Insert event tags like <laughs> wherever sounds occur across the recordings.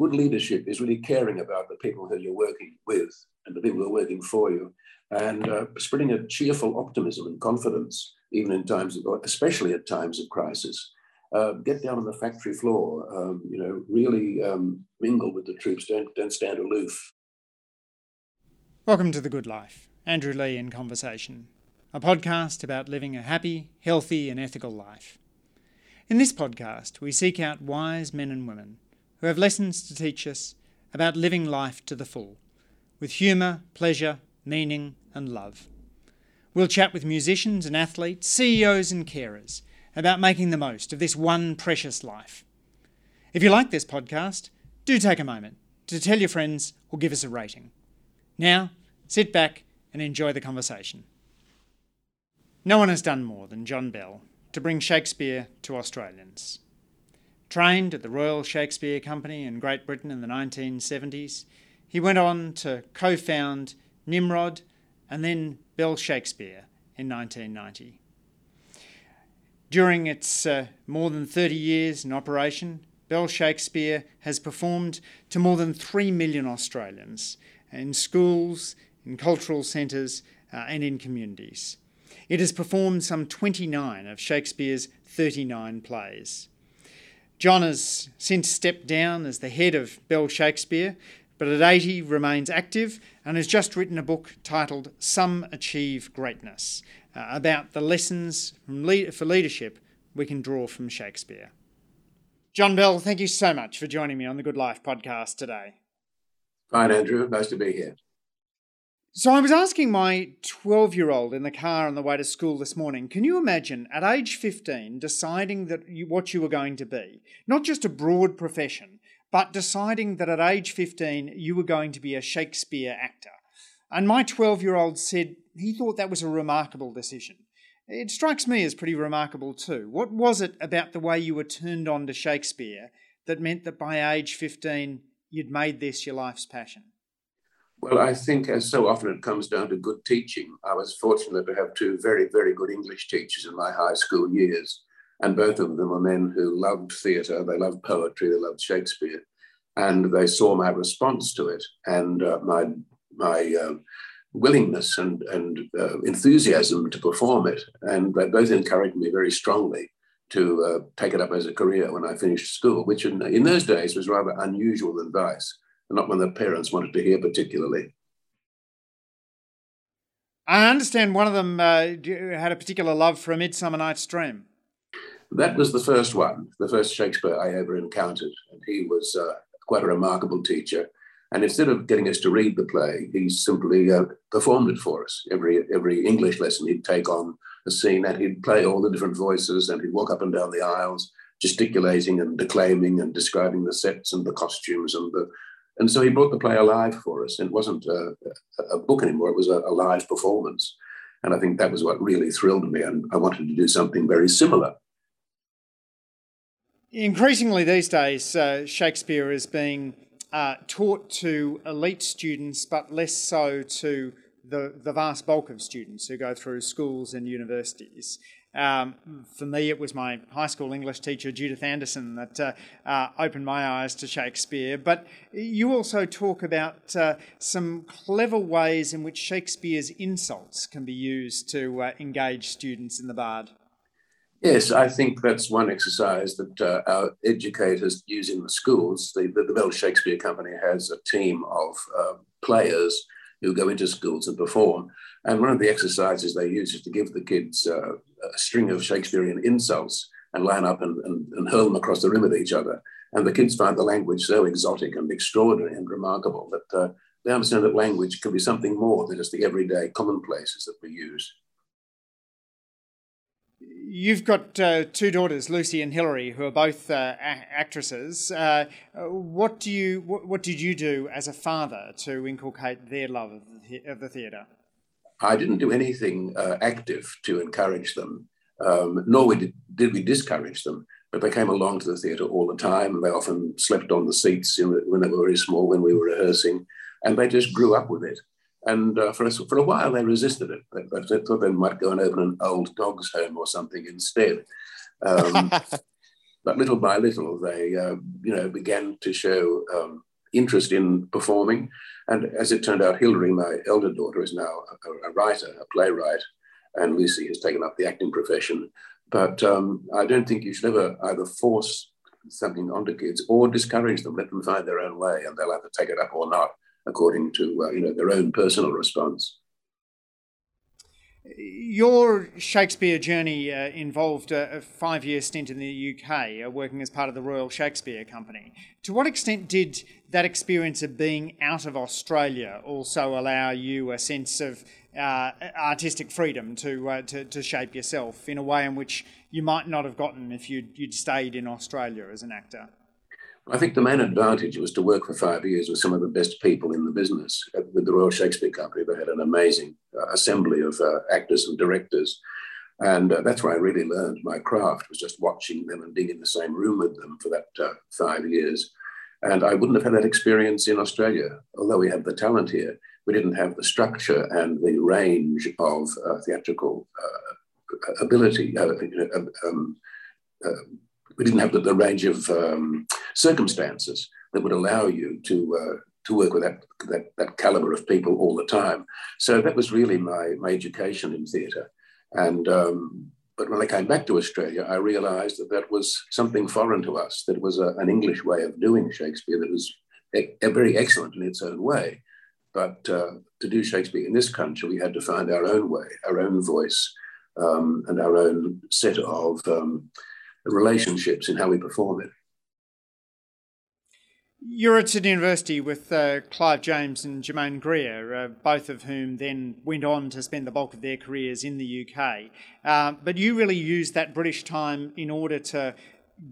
good leadership is really caring about the people who you're working with and the people who are working for you, and uh, spreading a cheerful optimism and confidence, even in times, of, especially at times of crisis. Uh, get down on the factory floor, um, you know, really um, mingle with the troops, don't, don't stand aloof. Welcome to The Good Life. Andrew Leigh in Conversation, a podcast about living a happy, healthy, and ethical life. In this podcast, we seek out wise men and women who have lessons to teach us about living life to the full, with humour, pleasure, meaning, and love. We'll chat with musicians and athletes, CEOs and carers about making the most of this one precious life. If you like this podcast, do take a moment to tell your friends or give us a rating. Now, sit back and enjoy the conversation. No one has done more than John Bell to bring Shakespeare to Australians. Trained at the Royal Shakespeare Company in Great Britain in the 1970s, he went on to co found Nimrod and then Bell Shakespeare in 1990. During its uh, more than 30 years in operation, Bell Shakespeare has performed to more than 3 million Australians in schools, in cultural centres, uh, and in communities. It has performed some 29 of Shakespeare's 39 plays. John has since stepped down as the head of Bell Shakespeare, but at 80 remains active and has just written a book titled Some Achieve Greatness uh, about the lessons le- for leadership we can draw from Shakespeare. John Bell, thank you so much for joining me on the Good Life podcast today. Fine, Andrew. Nice to be here. So I was asking my 12 year old in the car on the way to school this morning can you imagine at age 15 deciding that you, what you were going to be? Not just a broad profession, but deciding that at age 15 you were going to be a Shakespeare actor. And my 12 year old said he thought that was a remarkable decision. It strikes me as pretty remarkable too. What was it about the way you were turned on to Shakespeare that meant that by age 15 you'd made this your life's passion? Well, I think as so often it comes down to good teaching. I was fortunate to have two very, very good English teachers in my high school years. And both of them were men who loved theatre, they loved poetry, they loved Shakespeare. And they saw my response to it and uh, my, my uh, willingness and, and uh, enthusiasm to perform it. And they both encouraged me very strongly to uh, take it up as a career when I finished school, which in, in those days was rather unusual advice not when the parents wanted to hear particularly. I understand one of them uh, had a particular love for A Midsummer Night's Dream. That was the first one, the first Shakespeare I ever encountered. And he was uh, quite a remarkable teacher. And instead of getting us to read the play, he simply uh, performed it for us. Every, every English lesson, he'd take on a scene and he'd play all the different voices and he'd walk up and down the aisles, gesticulating and declaiming and describing the sets and the costumes and the and so he brought the play alive for us. It wasn't a, a book anymore, it was a, a, live performance. And I think that was what really thrilled me. And I wanted to do something very similar. Increasingly these days, uh, Shakespeare is being uh, taught to elite students, but less so to the, the vast bulk of students who go through schools and universities. Um, for me, it was my high school English teacher, Judith Anderson, that uh, uh, opened my eyes to Shakespeare. But you also talk about uh, some clever ways in which Shakespeare's insults can be used to uh, engage students in the bard. Yes, I think that's one exercise that uh, our educators use in the schools. The, the, the Bell Shakespeare Company has a team of uh, players who go into schools and perform. And one of the exercises they use is to give the kids uh, a string of Shakespearean insults and line up and, and, and, hurl them across the room at each other. And the kids find the language so exotic and extraordinary and remarkable that uh, they understand that language can be something more than just the everyday commonplaces that we use. You've got uh, two daughters, Lucy and Hilary, who are both uh, a- actresses. Uh, what do you what, what, did you do as a father to inculcate their love of the, of the theatre? I didn't do anything uh, active to encourage them, um, nor did, did, we discourage them. But they came along to the theatre all the time, and they often slept on the seats the, when they were very small when we were rehearsing, and they just grew up with it. And uh, for, a, for a while, they resisted it. They, they, thought they might go and open an old dog's home or something instead. Um, <laughs> But little by little, they, uh, you know, began to show um, interest in performing. And as it turned out, Hilary, my elder daughter, is now a, a writer, a playwright, and Lucy has taken up the acting profession. But um, I don't think you should ever either force something onto kids or discourage them. Let them find their own way, and they'll either take it up or not, according to uh, you know their own personal response. Your Shakespeare journey uh, involved a, a five year stint in the UK, uh, working as part of the Royal Shakespeare Company. To what extent did that experience of being out of Australia also allow you a sense of uh, artistic freedom to, uh, to, to shape yourself in a way in which you might not have gotten if you'd, you'd stayed in Australia as an actor? I think the main advantage was to work for five years with some of the best people in the business. With the Royal Shakespeare Company, they had an amazing uh, assembly of uh, actors and directors. And uh, that's where I really learned my craft, was just watching them and being in the same room with them for that uh, five years. And I wouldn't have had that experience in Australia. Although we have the talent here, we didn't have the structure and the range of uh, theatrical uh, ability, um, we didn't have the, the range of um, circumstances that would allow you to uh, to work with that, that that caliber of people all the time. So that was really my my education in theatre. And um, but when I came back to Australia, I realised that that was something foreign to us. That it was a, an English way of doing Shakespeare that was a, a very excellent in its own way. But uh, to do Shakespeare in this country, we had to find our own way, our own voice, um, and our own set of um, relationships in how we perform it. You're at Sydney University with uh, Clive James and Germaine Greer, uh, both of whom then went on to spend the bulk of their careers in the UK. Uh, but you really used that British time in order to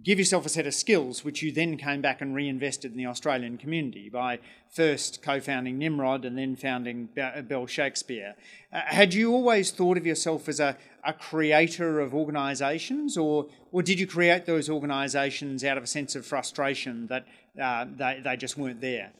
give yourself a set of skills, which you then came back and reinvested in the Australian community by first co founding Nimrod and then founding Bell Shakespeare. Uh, had you always thought of yourself as a, a creator of organisations, or, or did you create those organisations out of a sense of frustration that uh, they, they just weren't there?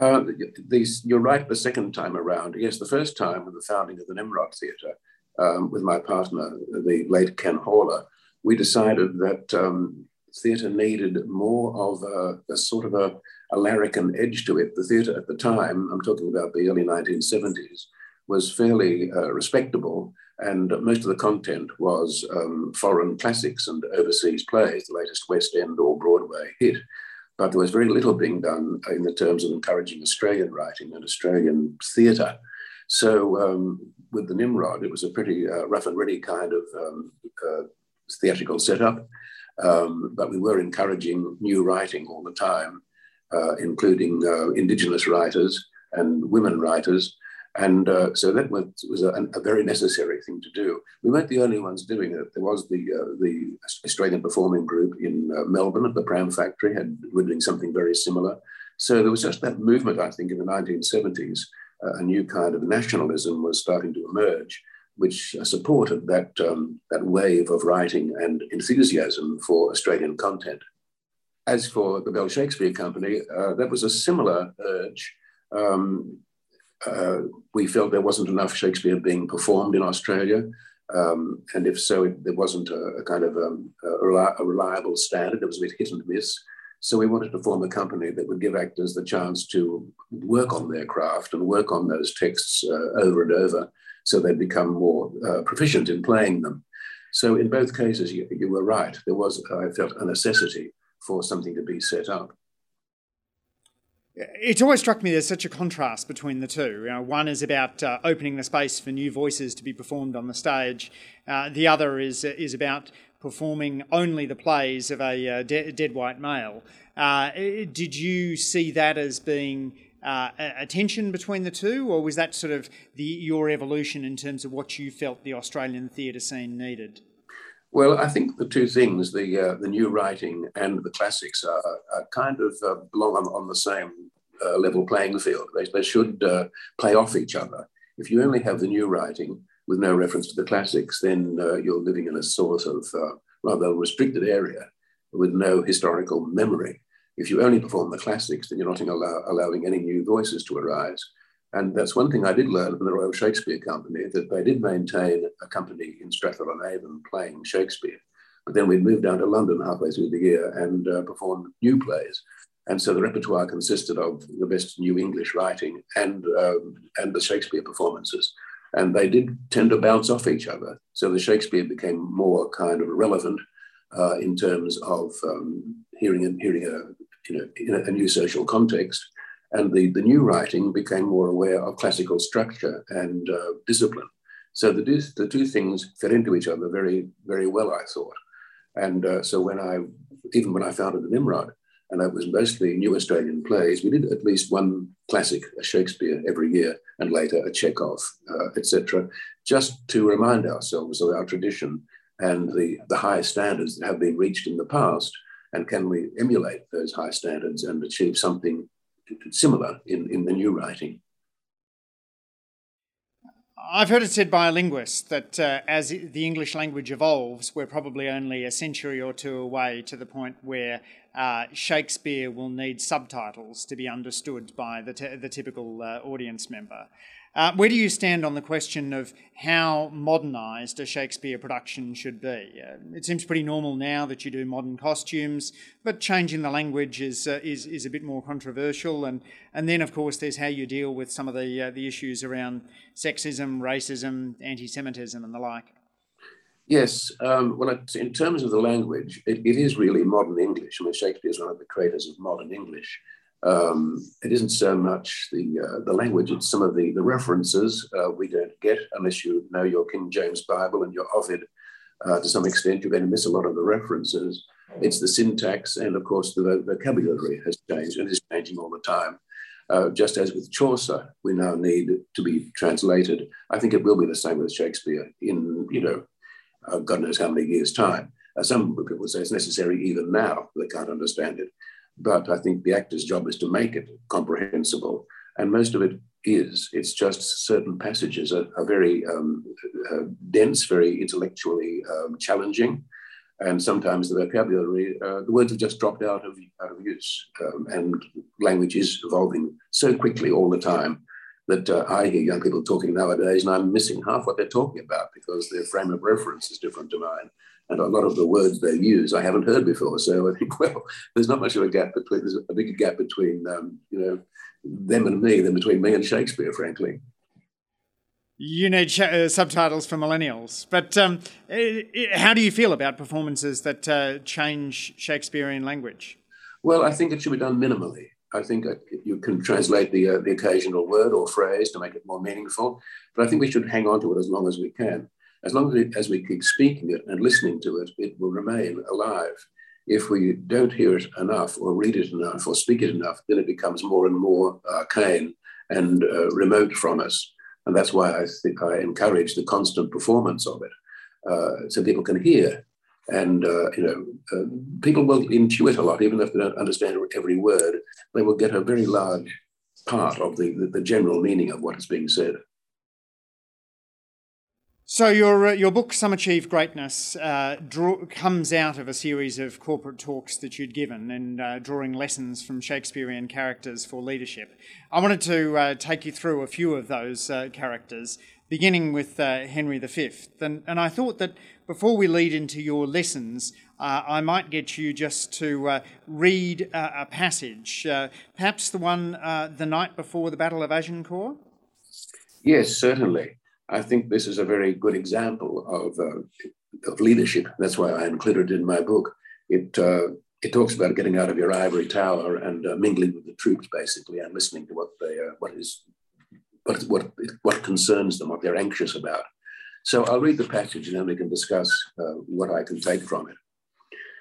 Uh, these, you're right the second time around. Yes, the first time with the founding of the Nimrod Theatre um, with my partner, the late Ken Horler we decided that um, theatre needed more of a, a sort of a, a, larrikin edge to it. The theatre at the time, I'm talking about the early 1970s, was fairly uh, respectable, and most of the content was um, foreign classics and overseas plays, the latest West End or Broadway hit. But there was very little being done in the terms of encouraging Australian writing and Australian theatre. So um, with the Nimrod, it was a pretty uh, rough and ready kind of um, uh, theatrical setup, um, but we were encouraging new writing all the time, uh, including uh, Indigenous writers and women writers. And uh, so that was, was a, a, very necessary thing to do. We weren't the only ones doing it. There was the, uh, the Australian Performing Group in uh, Melbourne at the Pram Factory, had, were doing something very similar. So there was just that movement, I think, in the 1970s. Uh, a new kind of nationalism was starting to emerge which supported that, um, that wave of writing and enthusiasm for Australian content. As for the Bell Shakespeare Company, uh, that was a similar urge. Um, uh, we felt there wasn't enough Shakespeare being performed in Australia. Um, and if so, it, there wasn't a, a kind of um, a, a, reliable standard. It was a bit hit and miss. So we wanted to form a company that would give actors the chance to work on their craft and work on those texts uh, over and over so they become more uh, proficient in playing them. So in both cases, you, you were right. There was, I felt, a necessity for something to be set up. It's always struck me there's such a contrast between the two. You know, one is about uh, opening the space for new voices to be performed on the stage. Uh, the other is is about performing only the plays of a uh, de- dead white male. Uh, did you see that as being uh, a tension between the two, or was that sort of the, your evolution in terms of what you felt the Australian theatre scene needed? Well, I think the two things, the uh, the new writing and the classics, are, are kind of uh, belong on, on the same uh, level playing field. They, they should uh, play off each other. If you only have the new writing with no reference to the classics, then uh, you're living in a sort of uh, rather restricted area with no historical memory. If you only perform the classics, then you're not allow, allowing any new voices to arise. And that's one thing I did learn from the Royal Shakespeare Company, that they did maintain a company in Stratford-on-Avon playing Shakespeare. But then we'd move down to London halfway through the year and uh, perform new plays. And so the repertoire consisted of the best new English writing and, um, and the Shakespeare performances. And they did tend to bounce off each other. So the Shakespeare became more kind of relevant uh, in terms of um, hearing, hearing a, you know, in a, a new social context. And the, the new writing became more aware of classical structure and uh, discipline. So the, the two things fit into each other very, very well, I thought. And uh, so when I, even when I founded the Nimrod, and it was mostly new Australian plays. We did at least one classic, a Shakespeare, every year, and later a Chekhov, uh, etc., just to remind ourselves of our tradition and the, the high standards that have been reached in the past, and can we emulate those high standards and achieve something similar in, in the new writing? I've heard it said by a linguist that uh, as the English language evolves, we're probably only a century or two away to the point where uh, Shakespeare will need subtitles to be understood by the, t- the typical uh, audience member. Uh, where do you stand on the question of how modernised a Shakespeare production should be? Uh, it seems pretty normal now that you do modern costumes, but changing the language is, uh, is, is a bit more controversial. And, and then, of course, there's how you deal with some of the, uh, the issues around sexism, racism, anti Semitism, and the like. Yes, um, well, in terms of the language, it, it is really modern English. I mean, Shakespeare is one of the creators of modern English. Um, it isn't so much the uh, the language; it's some of the the references uh, we don't get unless you know your King James Bible and your Ovid. Uh, to some extent, you're going to miss a lot of the references. It's the syntax, and of course, the vocabulary has changed and is changing all the time. Uh, just as with Chaucer, we now need to be translated. I think it will be the same with Shakespeare in you know, uh, God knows how many years' time. Uh, some people say it's necessary even now; they can't understand it. But I think the actor's job is to make it comprehensible. And most of it is. It's just certain passages are, are very um, uh, dense, very intellectually um, challenging. And sometimes the vocabulary, uh, the words have just dropped out of, out of use. Um, and language is evolving so quickly all the time that uh, I hear young people talking nowadays, and I'm missing half what they're talking about because their frame of reference is different to mine and a lot of the words they use I haven't heard before. So I think, <laughs> well, there's not much of a gap between, there's a bigger gap between, um, you know, them and me than between me and Shakespeare, frankly. You need sh- uh, subtitles for millennials. But um, it, it, how do you feel about performances that uh, change Shakespearean language? Well, I think it should be done minimally. I think you can translate the, uh, the occasional word or phrase to make it more meaningful, but I think we should hang on to it as long as we can as long as, as we keep speaking it and listening to it, it will remain alive. If we don't hear it enough or read it enough or speak it enough, then it becomes more and more arcane and uh, remote from us. And that's why I think I encourage the constant performance of it uh, so people can hear. And, uh, you know, uh, people will intuit a lot, even if they don't understand every word, they will get a very large part of the, the, the general meaning of what is being said. So your uh, your book, Some Achieve Greatness, uh, draw, comes out of a series of corporate talks that you'd given and uh, drawing lessons from Shakespearean characters for leadership. I wanted to uh, take you through a few of those uh, characters, beginning with uh, Henry V. And, and I thought that before we lead into your lessons, I might get you just to read a passage, perhaps the one the night before the Battle of Agincourt. Yes, certainly. I think this is a very good example of, uh, of leadership. That's why I included it in my book. It, uh, it talks about getting out of your ivory tower and uh, mingling with the troops, basically, and listening to what they uh, what is what what what concerns them, what they're anxious about. So I'll read the passage, and then we can discuss uh, what I can take from it.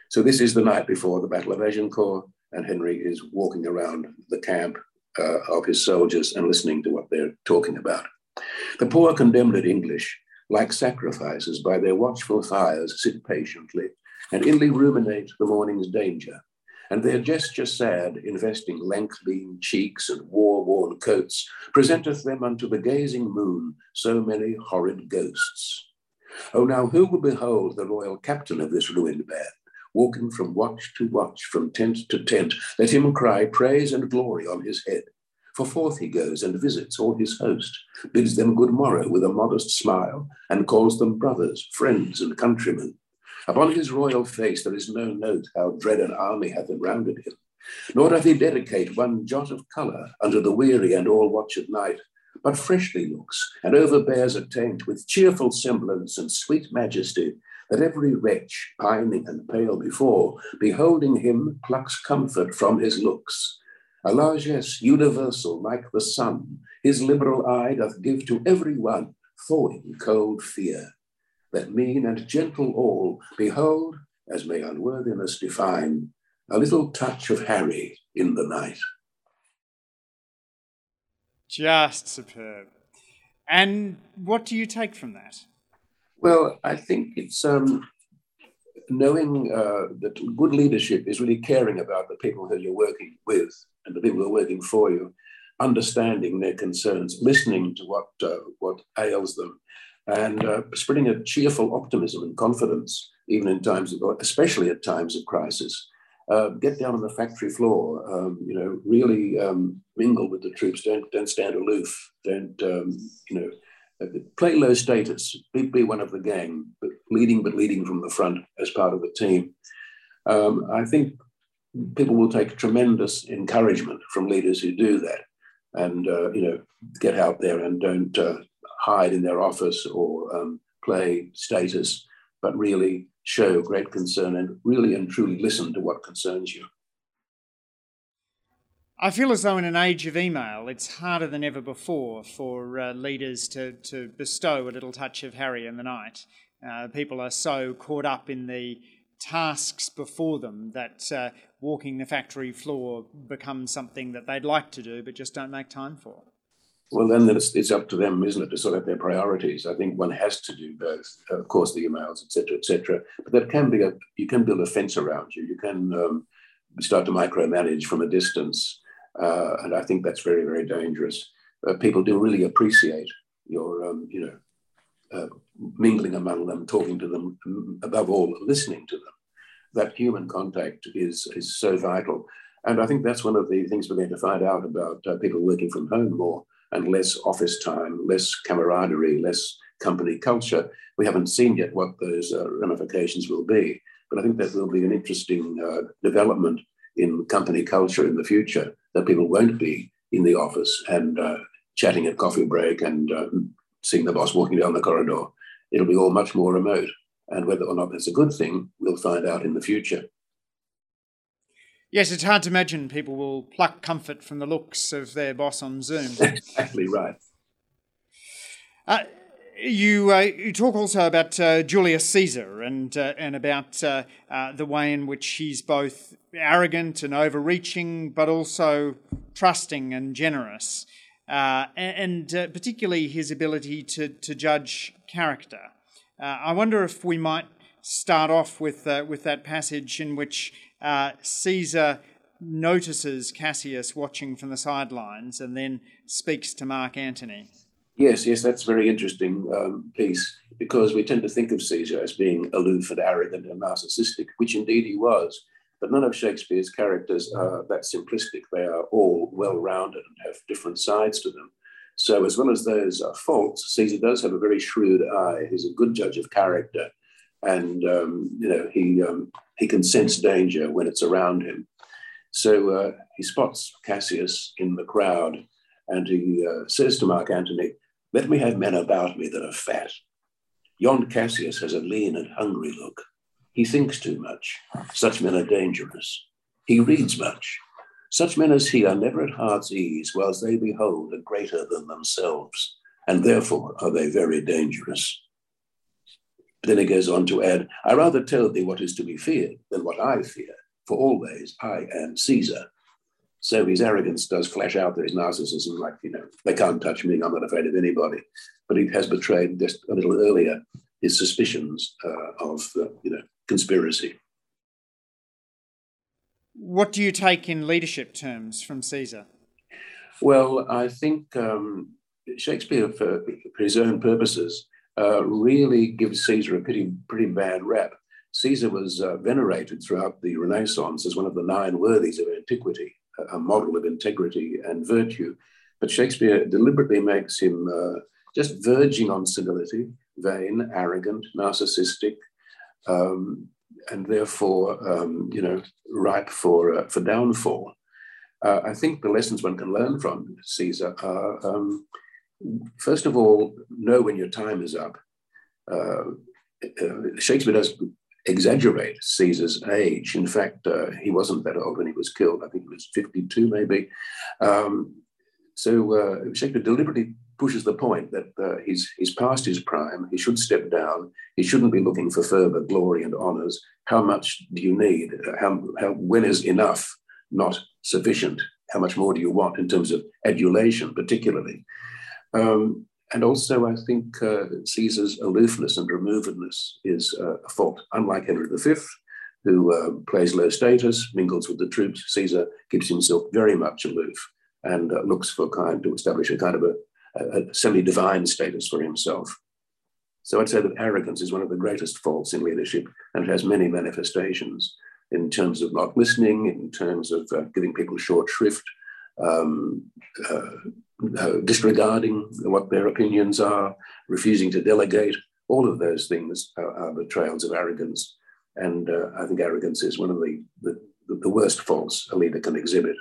So this is the night before the Battle of Agincourt, and Henry is walking around the camp uh, of his soldiers and listening to what they're talking about. The poor condemned English, like sacrifices by their watchful fires, sit patiently and inly ruminate the morning's danger. And their gesture sad, investing lank lean cheeks and war-worn coats, presenteth them unto the gazing moon so many horrid ghosts. Oh, now who will behold the royal captain of this ruined band? walking from watch to watch, from tent to tent, let him cry praise and glory on his head. For forth he goes and visits all his host, bids them good morrow with a modest smile, and calls them brothers, friends, and countrymen. Upon his royal face there is no note how dread an army hath enrounded him, nor doth he dedicate one jot of colour unto the weary and all watch at night, but freshly looks and overbears a taint with cheerful semblance and sweet majesty, that every wretch, pining and pale before, beholding him, plucks comfort from his looks. A largesse universal like the sun, his liberal eye doth give to every one, thawing cold fear that mean and gentle all behold, as may unworthiness define, a little touch of Harry in the night. Just superb. And what do you take from that? Well, I think it's um, knowing uh, that good leadership is really caring about the people who you're working with and the people who are working for you, understanding their concerns, listening to what uh, what ails them, and uh, spreading a cheerful optimism and confidence, even in times of, especially at times of crisis. Uh, get down on the factory floor, um, you know, really um, mingle with the troops. Don't don't stand aloof. Don't um, you know, uh, play low status. Be, be one of the gang, but leading but leading from the front as part of the team. Um, I think people will take tremendous encouragement from leaders who do that, and uh, you know, get out there and don't uh, hide in their office or um, play status, but really show great concern and really and truly listen to what concerns you. I feel as though in an age of email, it's harder than ever before for uh, leaders to, to bestow a little touch of Harry in the night. Uh, people are so caught up in the tasks before them that uh, walking the factory floor becomes something that they'd like to do but just don't make time for. Well, then it's, it's up to them, isn't it, to sort out their priorities. I think one has to do both. Uh, of course, the emails, etc., etc. But there can be a you can build a fence around you. You can um, start to micromanage from a distance, uh, and I think that's very, very dangerous. Uh, people do really appreciate your, um, you know, uh, mingling among them, talking to them, above all, listening to them. That human contact is is so vital, and I think that's one of the things we're going to find out about uh, people working from home more and less office time, less camaraderie, less company culture. We haven't seen yet what those uh, ramifications will be, but I think that will be an interesting uh, development in company culture in the future that people won't be in the office and uh, chatting at coffee break and uh, seeing the boss walking down the corridor. It'll be all much more remote. And whether or not that's a good thing, we'll find out in the future. Yes, it's hard to imagine people will pluck comfort from the looks of their boss on Zoom. <laughs> exactly right. Uh, you, uh, you talk also about uh, Julius Caesar and, uh, and about uh, uh, the way in which he's both arrogant and overreaching, but also trusting and generous, and, and particularly his ability to, to judge character. I wonder if we might start off with, with that passage in which uh, Caesar notices Cassius watching from the sidelines and then speaks to Mark Antony. Yes, yes, that's a very interesting um, piece because we tend to think of Caesar as being aloof and arrogant and narcissistic, which indeed he was. But none of Shakespeare's characters are that simplistic. They are all well rounded and have different sides to them. So, as well as those uh, faults, Caesar does have a very shrewd eye. He's a good judge of character and um, you know he um, he can sense danger when it's around him. So uh, he spots Cassius in the crowd, and he uh, says to Mark Antony, "Let me have men about me that are fat. Yon Cassius has a lean and hungry look. He thinks too much. Such men are dangerous. He reads much. Such men as he are never at heart's ease, whilst they behold a greater than themselves, and therefore are they very dangerous." Then he goes on to add, I rather tell thee what is to be feared than what I fear, for always I am Caesar. So his arrogance does flash out there, his narcissism, like, you know, they can't touch me, I'm not afraid of anybody. But he has betrayed just a little earlier his suspicions uh, of, uh, you know, conspiracy. What do you take in leadership terms from Caesar? Well, I think um, Shakespeare, for, for his own purposes, uh, really gives Caesar a pretty, pretty bad rap. Caesar was uh, venerated throughout the Renaissance as one of the nine worthies of antiquity, a model of integrity and virtue. But Shakespeare deliberately makes him uh, just verging on senility, vain, arrogant, narcissistic, um, and therefore, um, you know, ripe for, uh, for downfall. Uh, I think the lessons one can learn from Caesar are, um, first of all, know when your time is up. Uh, uh, Shakespeare does exaggerate Caesar's age. In fact, uh, he wasn't that old when he was killed. I think he was 52, maybe. Um, so uh, Shakespeare deliberately pushes the point that uh, he's, he's past his prime. He should step down. He shouldn't be looking for further glory and honors. How much do you need? How, how, when is enough not sufficient? How much more do you want in terms of adulation, particularly? Um, and also, I think uh, Caesar's aloofness and removedness is uh, a fault. Unlike Henry V, who uh, plays low status, mingles with the troops, Caesar keeps himself very much aloof and uh, looks for kind to establish a kind of a, a semi-divine status for himself. So I'd say that arrogance is one of the greatest faults in leadership, and it has many manifestations in terms of not listening, in terms of uh, giving people short shrift, um, uh, uh, disregarding what their opinions are, refusing to delegate. All of those things are, are betrayals of arrogance. And uh, I think arrogance is one of the, the, the worst faults a leader can exhibit.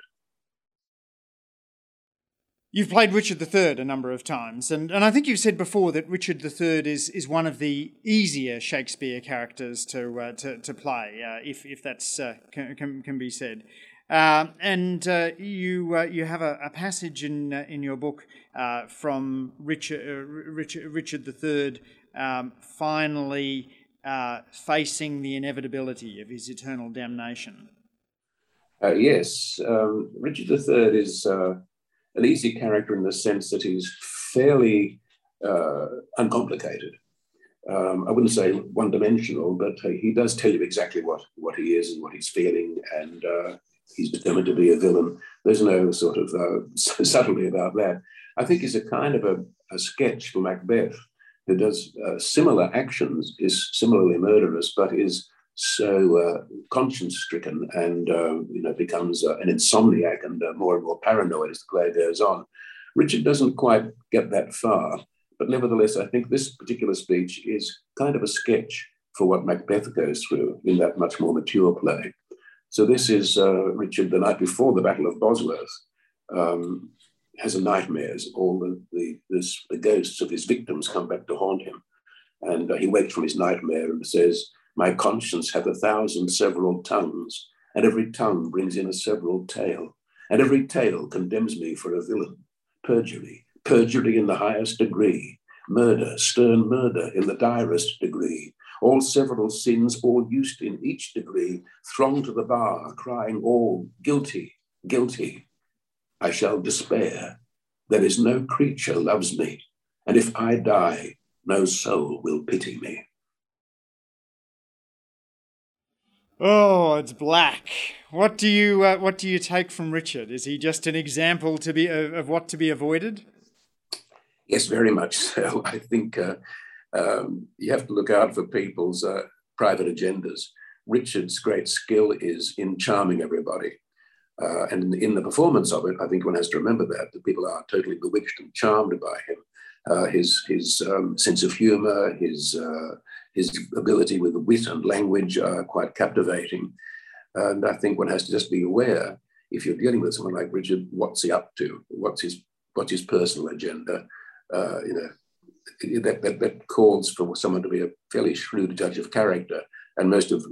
You've played Richard III a number of times, and, and I think you've said before that Richard III is, is one of the easier Shakespeare characters to uh, to, to play, uh, if if that's uh, can, can, can be said. Uh, and uh, you uh, you have a, a passage in in your book from Richard Richard Richard III um, finally facing the inevitability of his eternal damnation. yes, um, Richard III is an easy character in the sense that he's fairly uncomplicated. Um, I wouldn't say one dimensional, but uh, he does tell you exactly what, what he is and what he's feeling. And uh, he's determined to be a villain. There's no sort of uh, <laughs> subtlety about that. I think he's a kind of a, a sketch for Macbeth, who does uh, similar actions, is similarly murderous, but is so uh, conscience-stricken and uh, you know becomes uh, an insomniac and uh, more and more paranoid as the play goes on. Richard doesn't quite get that far, but nevertheless, I think this particular speech is kind of a sketch for what Macbeth goes through in that much more mature play. So this is uh, Richard the night before the Battle of Bosworth. Um, has a nightmares. All the, the, this, the ghosts of his victims come back to haunt him. And uh, he wakes from his nightmare and says, My conscience hath a thousand several tongues, and every tongue brings in a several tale, and every tale condemns me for a villain. Perjury, perjury in the highest degree, murder, stern murder in the direst degree, all several sins, all used in each degree, throng to the bar, crying all guilty, guilty. I shall despair. There is no creature loves me, and if I die, no soul will pity me. Oh, it's black. What do you uh, what do you take from Richard? Is he just an example to be of, of what to be avoided? Yes, very much so. <laughs> I think uh, um, you have to look out for people's uh, private agendas. Richard's great skill is in charming everybody. Uh, and in the performance of it, I think one has to remember that, that people are totally bewitched and charmed by him. Uh, his his um, sense of humor, his, uh, his ability with wit and language are quite captivating. And I think one has to just be aware, if you're dealing with someone like Richard, what's he up to? What's his, what's his personal agenda? Uh, you know, that, that, that calls for someone to be a fairly shrewd judge of character. And most of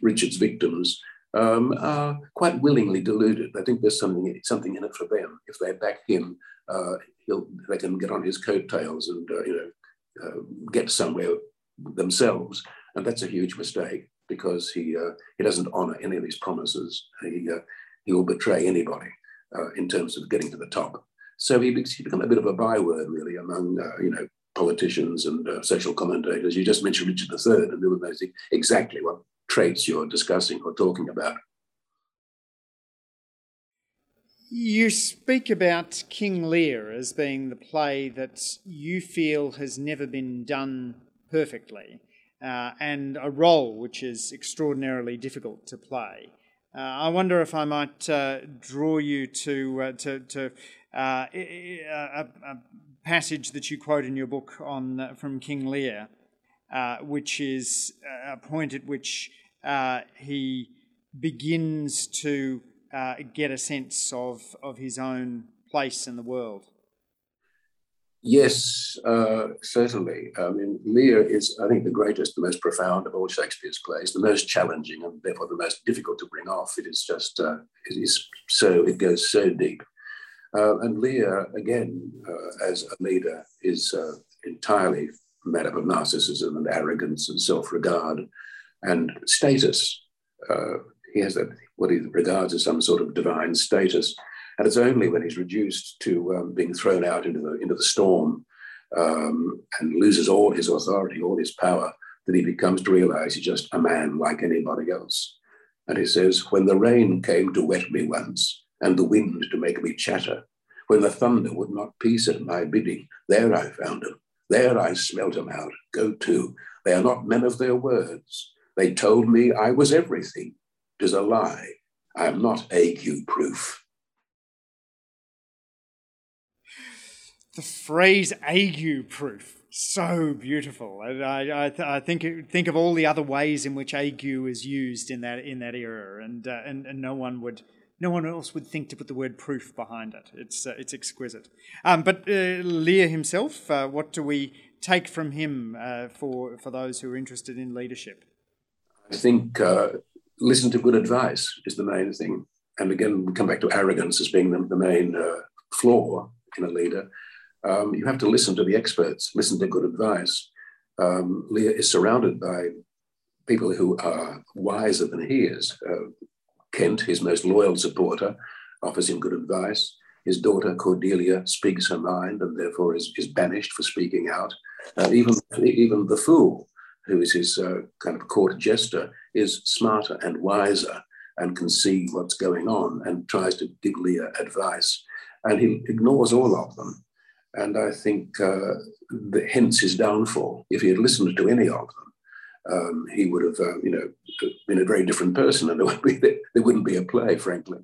Richard's victims um, are quite willingly deluded. I think there's something, something in it for them. If they back him, uh, he'll, they can get on his coattails and uh, you know, uh, get somewhere themselves. And that's a huge mistake because he, uh, he doesn't honor any of his promises. He, uh, he will betray anybody uh, in terms of getting to the top. So he, he become a bit of a byword, really, among you know politicians and uh, social commentators. You just mentioned Richard III, and know exactly what traits you're discussing or talking about. You speak about King Lear as being the play that you feel has never been done perfectly, uh, and a role which is extraordinarily difficult to play. Uh, I wonder if I might uh, draw you to uh, to, to uh, a, a, passage that you quote in your book on uh, from King Lear. uh, which is a point at which uh, he begins to uh, get a sense of, of his own place in the world. Yes, uh, certainly. I mean, Lear is, I think, the greatest, the most profound of all Shakespeare's plays, the most challenging and therefore the most difficult to bring off. It is just, uh, it is so, it goes so deep. Uh, and Lear, again, uh, as a leader, is uh, entirely made up of narcissism and arrogance and self regard and status. Uh, he has that, what he regards as some sort of divine status. And it's only when he's reduced to um, being thrown out into the, into the storm um, and loses all his authority, all his power, that he becomes to realize he's just a man like anybody else. And he says, When the rain came to wet me once, and the wind to make me chatter, when the thunder would not peace at my bidding, there I found them. There I smelt them out. Go to. They are not men of their words. They told me I was everything. Tis a lie. I am not ague proof. the phrase ague proof so beautiful and i, I, I, think think of all the other ways in which ague is used in that in that era and uh, and, and no one would no one else would think to put the word proof behind it it's uh, it's exquisite um, but uh, lear himself uh, what do we take from him uh, for for those who are interested in leadership i think uh, listen to good advice is the main thing and again we come back to arrogance as being the, the main flaw in a leader um, you have to listen to the experts, listen to good advice. Um, Lear is surrounded by people who are wiser than he is. Uh, Kent, his most loyal supporter, offers him good advice. His daughter Cordelia speaks her mind and therefore is, is banished for speaking out. Uh, even, even the fool, who is his uh, kind of court jester, is smarter and wiser and can see what's going on and tries to give Lear advice. And he ignores all of them. And I think uh, hence his downfall. If he had listened to any of them, um, he would have, uh, you know, been a very different person, and there, would be, there wouldn't be a play, frankly.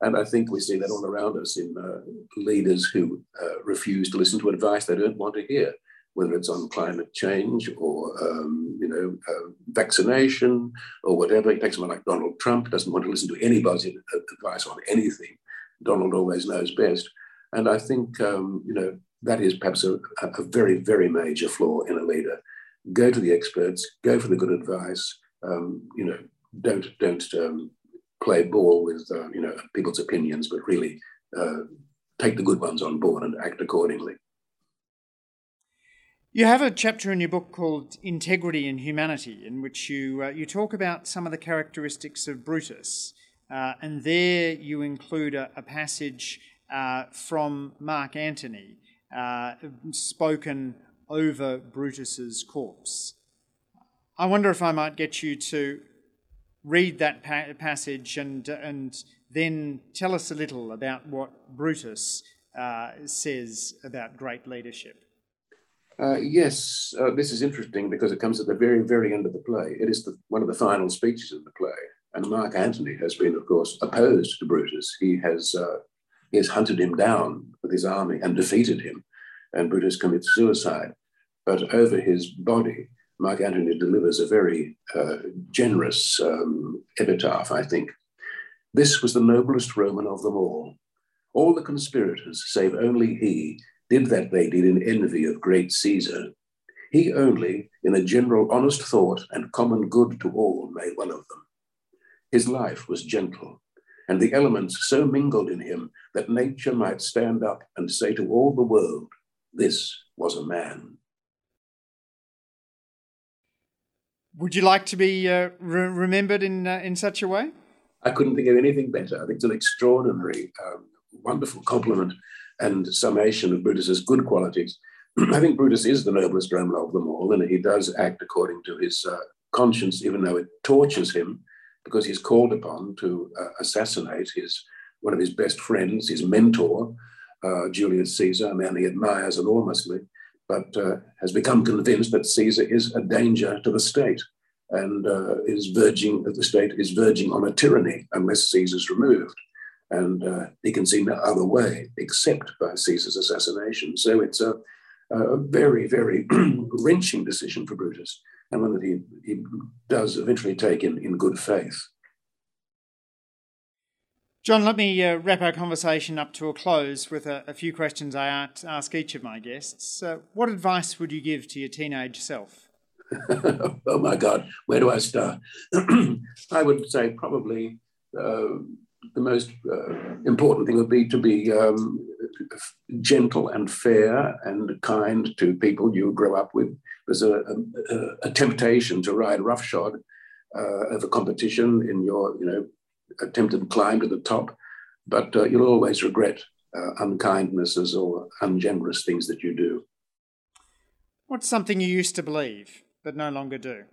And I think we see that all around us in uh, leaders who uh, refuse to listen to advice they don't want to hear, whether it's on climate change or, um, you know, uh, vaccination or whatever. You take someone like Donald Trump, doesn't want to listen to anybody's advice on anything. Donald always knows best. And I think, um, you know, that is perhaps a, a, very, very major flaw in a leader. Go to the experts, go for the good advice. Um, you know, don't don't um, play ball with uh, you know people's opinions, but really uh, take the good ones on board and act accordingly. You have a chapter in your book called "Integrity and Humanity," in which you uh, you talk about some of the characteristics of Brutus, uh, and there you include a, a passage uh, from Mark Antony, uh, spoken over Brutus's corpse. I wonder if I might get you to read that pa- passage and, and then tell us a little about what Brutus uh, says about great leadership. Uh, yes, uh, this is interesting because it comes at the very, very end of the play. It is the, one of the final speeches of the play. And Mark Antony has been, of course, opposed to Brutus. He has uh, he has hunted him down with his army and defeated him, and Brutus commits suicide. But over his body, Mark Antony delivers a very uh, generous um, epitaph, I think. This was the noblest Roman of them all. All the conspirators, save only he, did that they did in envy of great Caesar. He only, in a general honest thought and common good to all, made one of them. His life was gentle, and the elements so mingled in him that nature might stand up and say to all the world, This was a man. Would you like to be uh, re- remembered in, uh, in such a way? I couldn't think of anything better. I think it's an extraordinary, um, wonderful compliment and summation of Brutus's good qualities. <clears throat> I think Brutus is the noblest Roman of them all, and he does act according to his uh, conscience, even though it tortures him because he's called upon to uh, assassinate his one of his best friends, his mentor, uh, Julius Caesar, a man he admires enormously, but uh, has become convinced that Caesar is a danger to the state and uh, is verging, that the state is verging on a tyranny unless Caesar's removed. And uh, he can see no other way except by Caesar's assassination. So it's a, a very, very <clears throat> wrenching decision for Brutus, and one that he, he does eventually take in, in good faith. John, let me uh, wrap our conversation up to a close with a, a few questions I ask each of my guests. Uh, what advice would you give to your teenage self? <laughs> oh my God, where do I start? <clears throat> I would say probably uh, the most uh, important thing would be to be um, gentle and fair and kind to people you grow up with. There's a, a, a temptation to ride roughshod uh, a competition in your, you know, attempted climb to the top, but uh, you'll always regret uh, unkindnesses or ungenerous things that you do. What's something you used to believe but no longer do?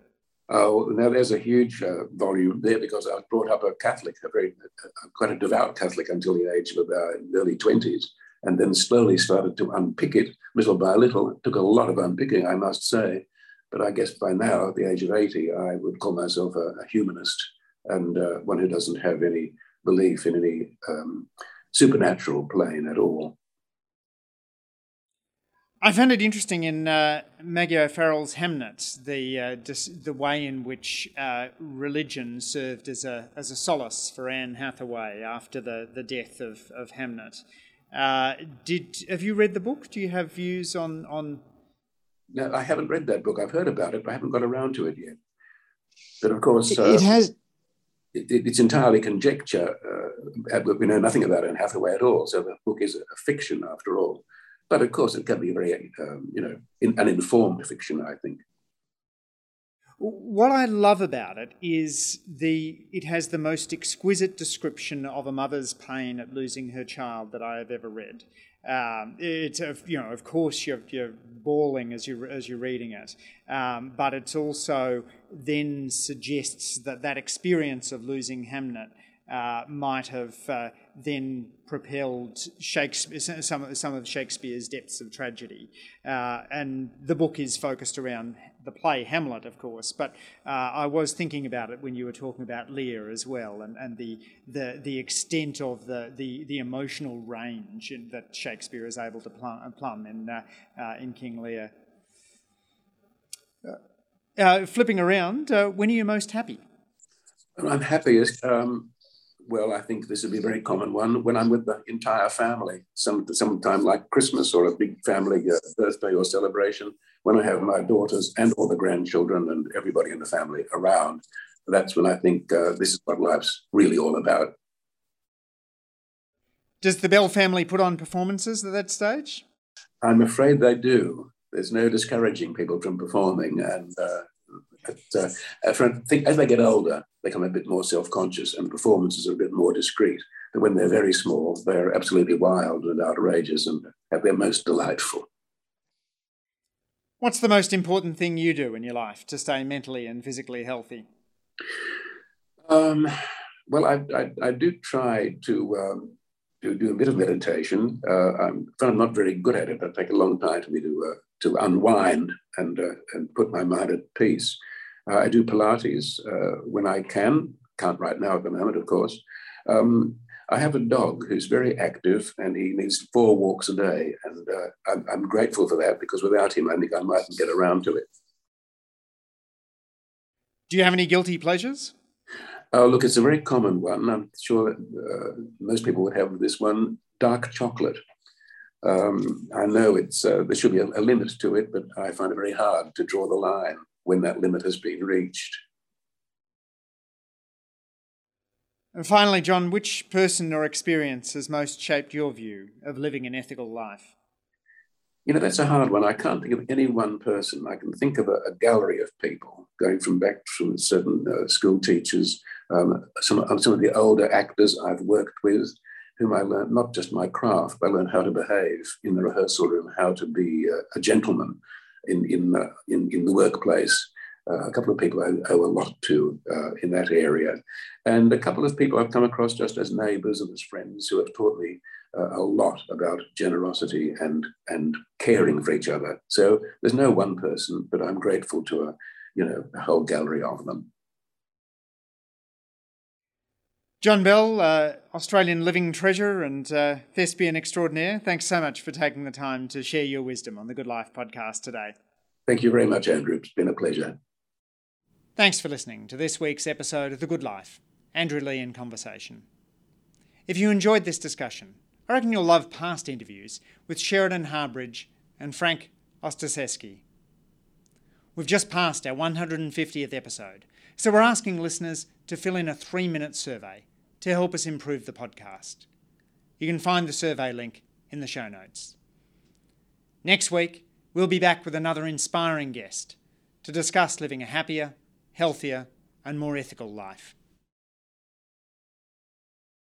Oh, now there's a huge uh, volume there because I was brought up a Catholic, a very uh, quite a devout Catholic until the age of about early twenties, and then slowly started to unpick it little by little. It took a lot of unpicking, I must say, but I guess by now, at the age of eighty, I would call myself a, a humanist and uh, one who doesn't have any belief in any um, supernatural plane at all. I found it interesting in uh, Maggie O'Farrell's Hamnet, the uh, dis- the way in which uh, religion served as a as a solace for Anne Hathaway after the, the death of, of Hamnet. Uh, did have you read the book? Do you have views on on? No, I haven't read that book. I've heard about it, but I haven't got around to it yet. But of course, it, it uh, has it, it's entirely conjecture. Uh, we know nothing about Anne Hathaway at all, so the book is a fiction after all. But of course, it can be very, um, you know, in, an informed fiction, I think. What I love about it is the it has the most exquisite description of a mother's pain at losing her child that I have ever read. Um, it's you know, of course, you're, you're bawling as you as you're reading it, um, but it's also then suggests that that experience of losing Hamnet uh, might have uh, then propelled Shakespeare, some, some of Shakespeare's depths of tragedy. Uh, and the book is focused around the play Hamlet, of course, but uh, I was thinking about it when you were talking about Lear as well, and, and the, the, the extent of the, the, the emotional range that Shakespeare is able to plumb, plumb in, uh, uh, in King Lear. Uh, flipping around, uh, when are you most happy? I'm happiest. Um, well, I think this would be a very common one when I'm with the entire family, some sometime like Christmas or a big family uh, birthday or celebration when I have my daughters and all the grandchildren and everybody in the family around, that's when I think uh, this is what life's really all about. Does the Bell family put on performances at that stage? I'm afraid they do. There's no discouraging people from performing, and uh, but, uh, I think as they get older, they become a bit more self-conscious, and performances are a bit more discreet. But when they're very small, they're absolutely wild and outrageous, and at their most delightful. What's the most important thing you do in your life to stay mentally and physically healthy? Um, well, I, I, I, do try to, um, to do a bit of meditation. Uh, I'm, I'm not very good at it. It takes a long time for me to, uh, to unwind and, uh, and put my mind at peace. Uh, I do Pilates uh, when I can, can't right now at the moment, of course. Um, I have a dog who's very active and he needs four walks a day. And uh, I'm, I'm, grateful for that because without him, I think I mightn't get around to it. Do you have any guilty pleasures? Oh, look, it's a very common one. I'm sure uh, most people would have this one dark chocolate. Um, I know it's uh, there should be a, a limit to it, but I find it very hard to draw the line when that limit has been reached. And finally, John, which person or experience has most shaped your view of living an ethical life? You know, that's a hard one. I can't think of any one person. I can think of a, a gallery of people, going from back from certain uh, school teachers, um, some, some of the older actors I've worked with, whom I learned not just my craft, but I learned how to behave in the rehearsal room, how to be uh, a gentleman in, in, in, in the workplace. Uh, a couple of people I owe a lot to uh, in that area. And a couple of people I've come across just as neighbors and as friends who have taught me uh, a lot about generosity and, and caring for each other. So there's no one person, but I'm grateful to a, you know, a whole gallery of them. John Bell, uh, Australian living treasure and uh, thespian extraordinaire, thanks so much for taking the time to share your wisdom on the Good Life podcast today. Thank you very much, Andrew. It's been a pleasure. Thanks for listening to this week's episode of The Good Life. Andrew Leigh in Conversation. If you enjoyed this discussion, I reckon you'll love past interviews with Sheridan Harbridge and Frank Ostaseski. We've just passed our 150th episode, so we're asking listeners to fill in a three minute survey to help us improve the podcast. You can find the survey link in the show notes. Next week, we'll be back with another inspiring guest to discuss living a happier, healthier, and more ethical life.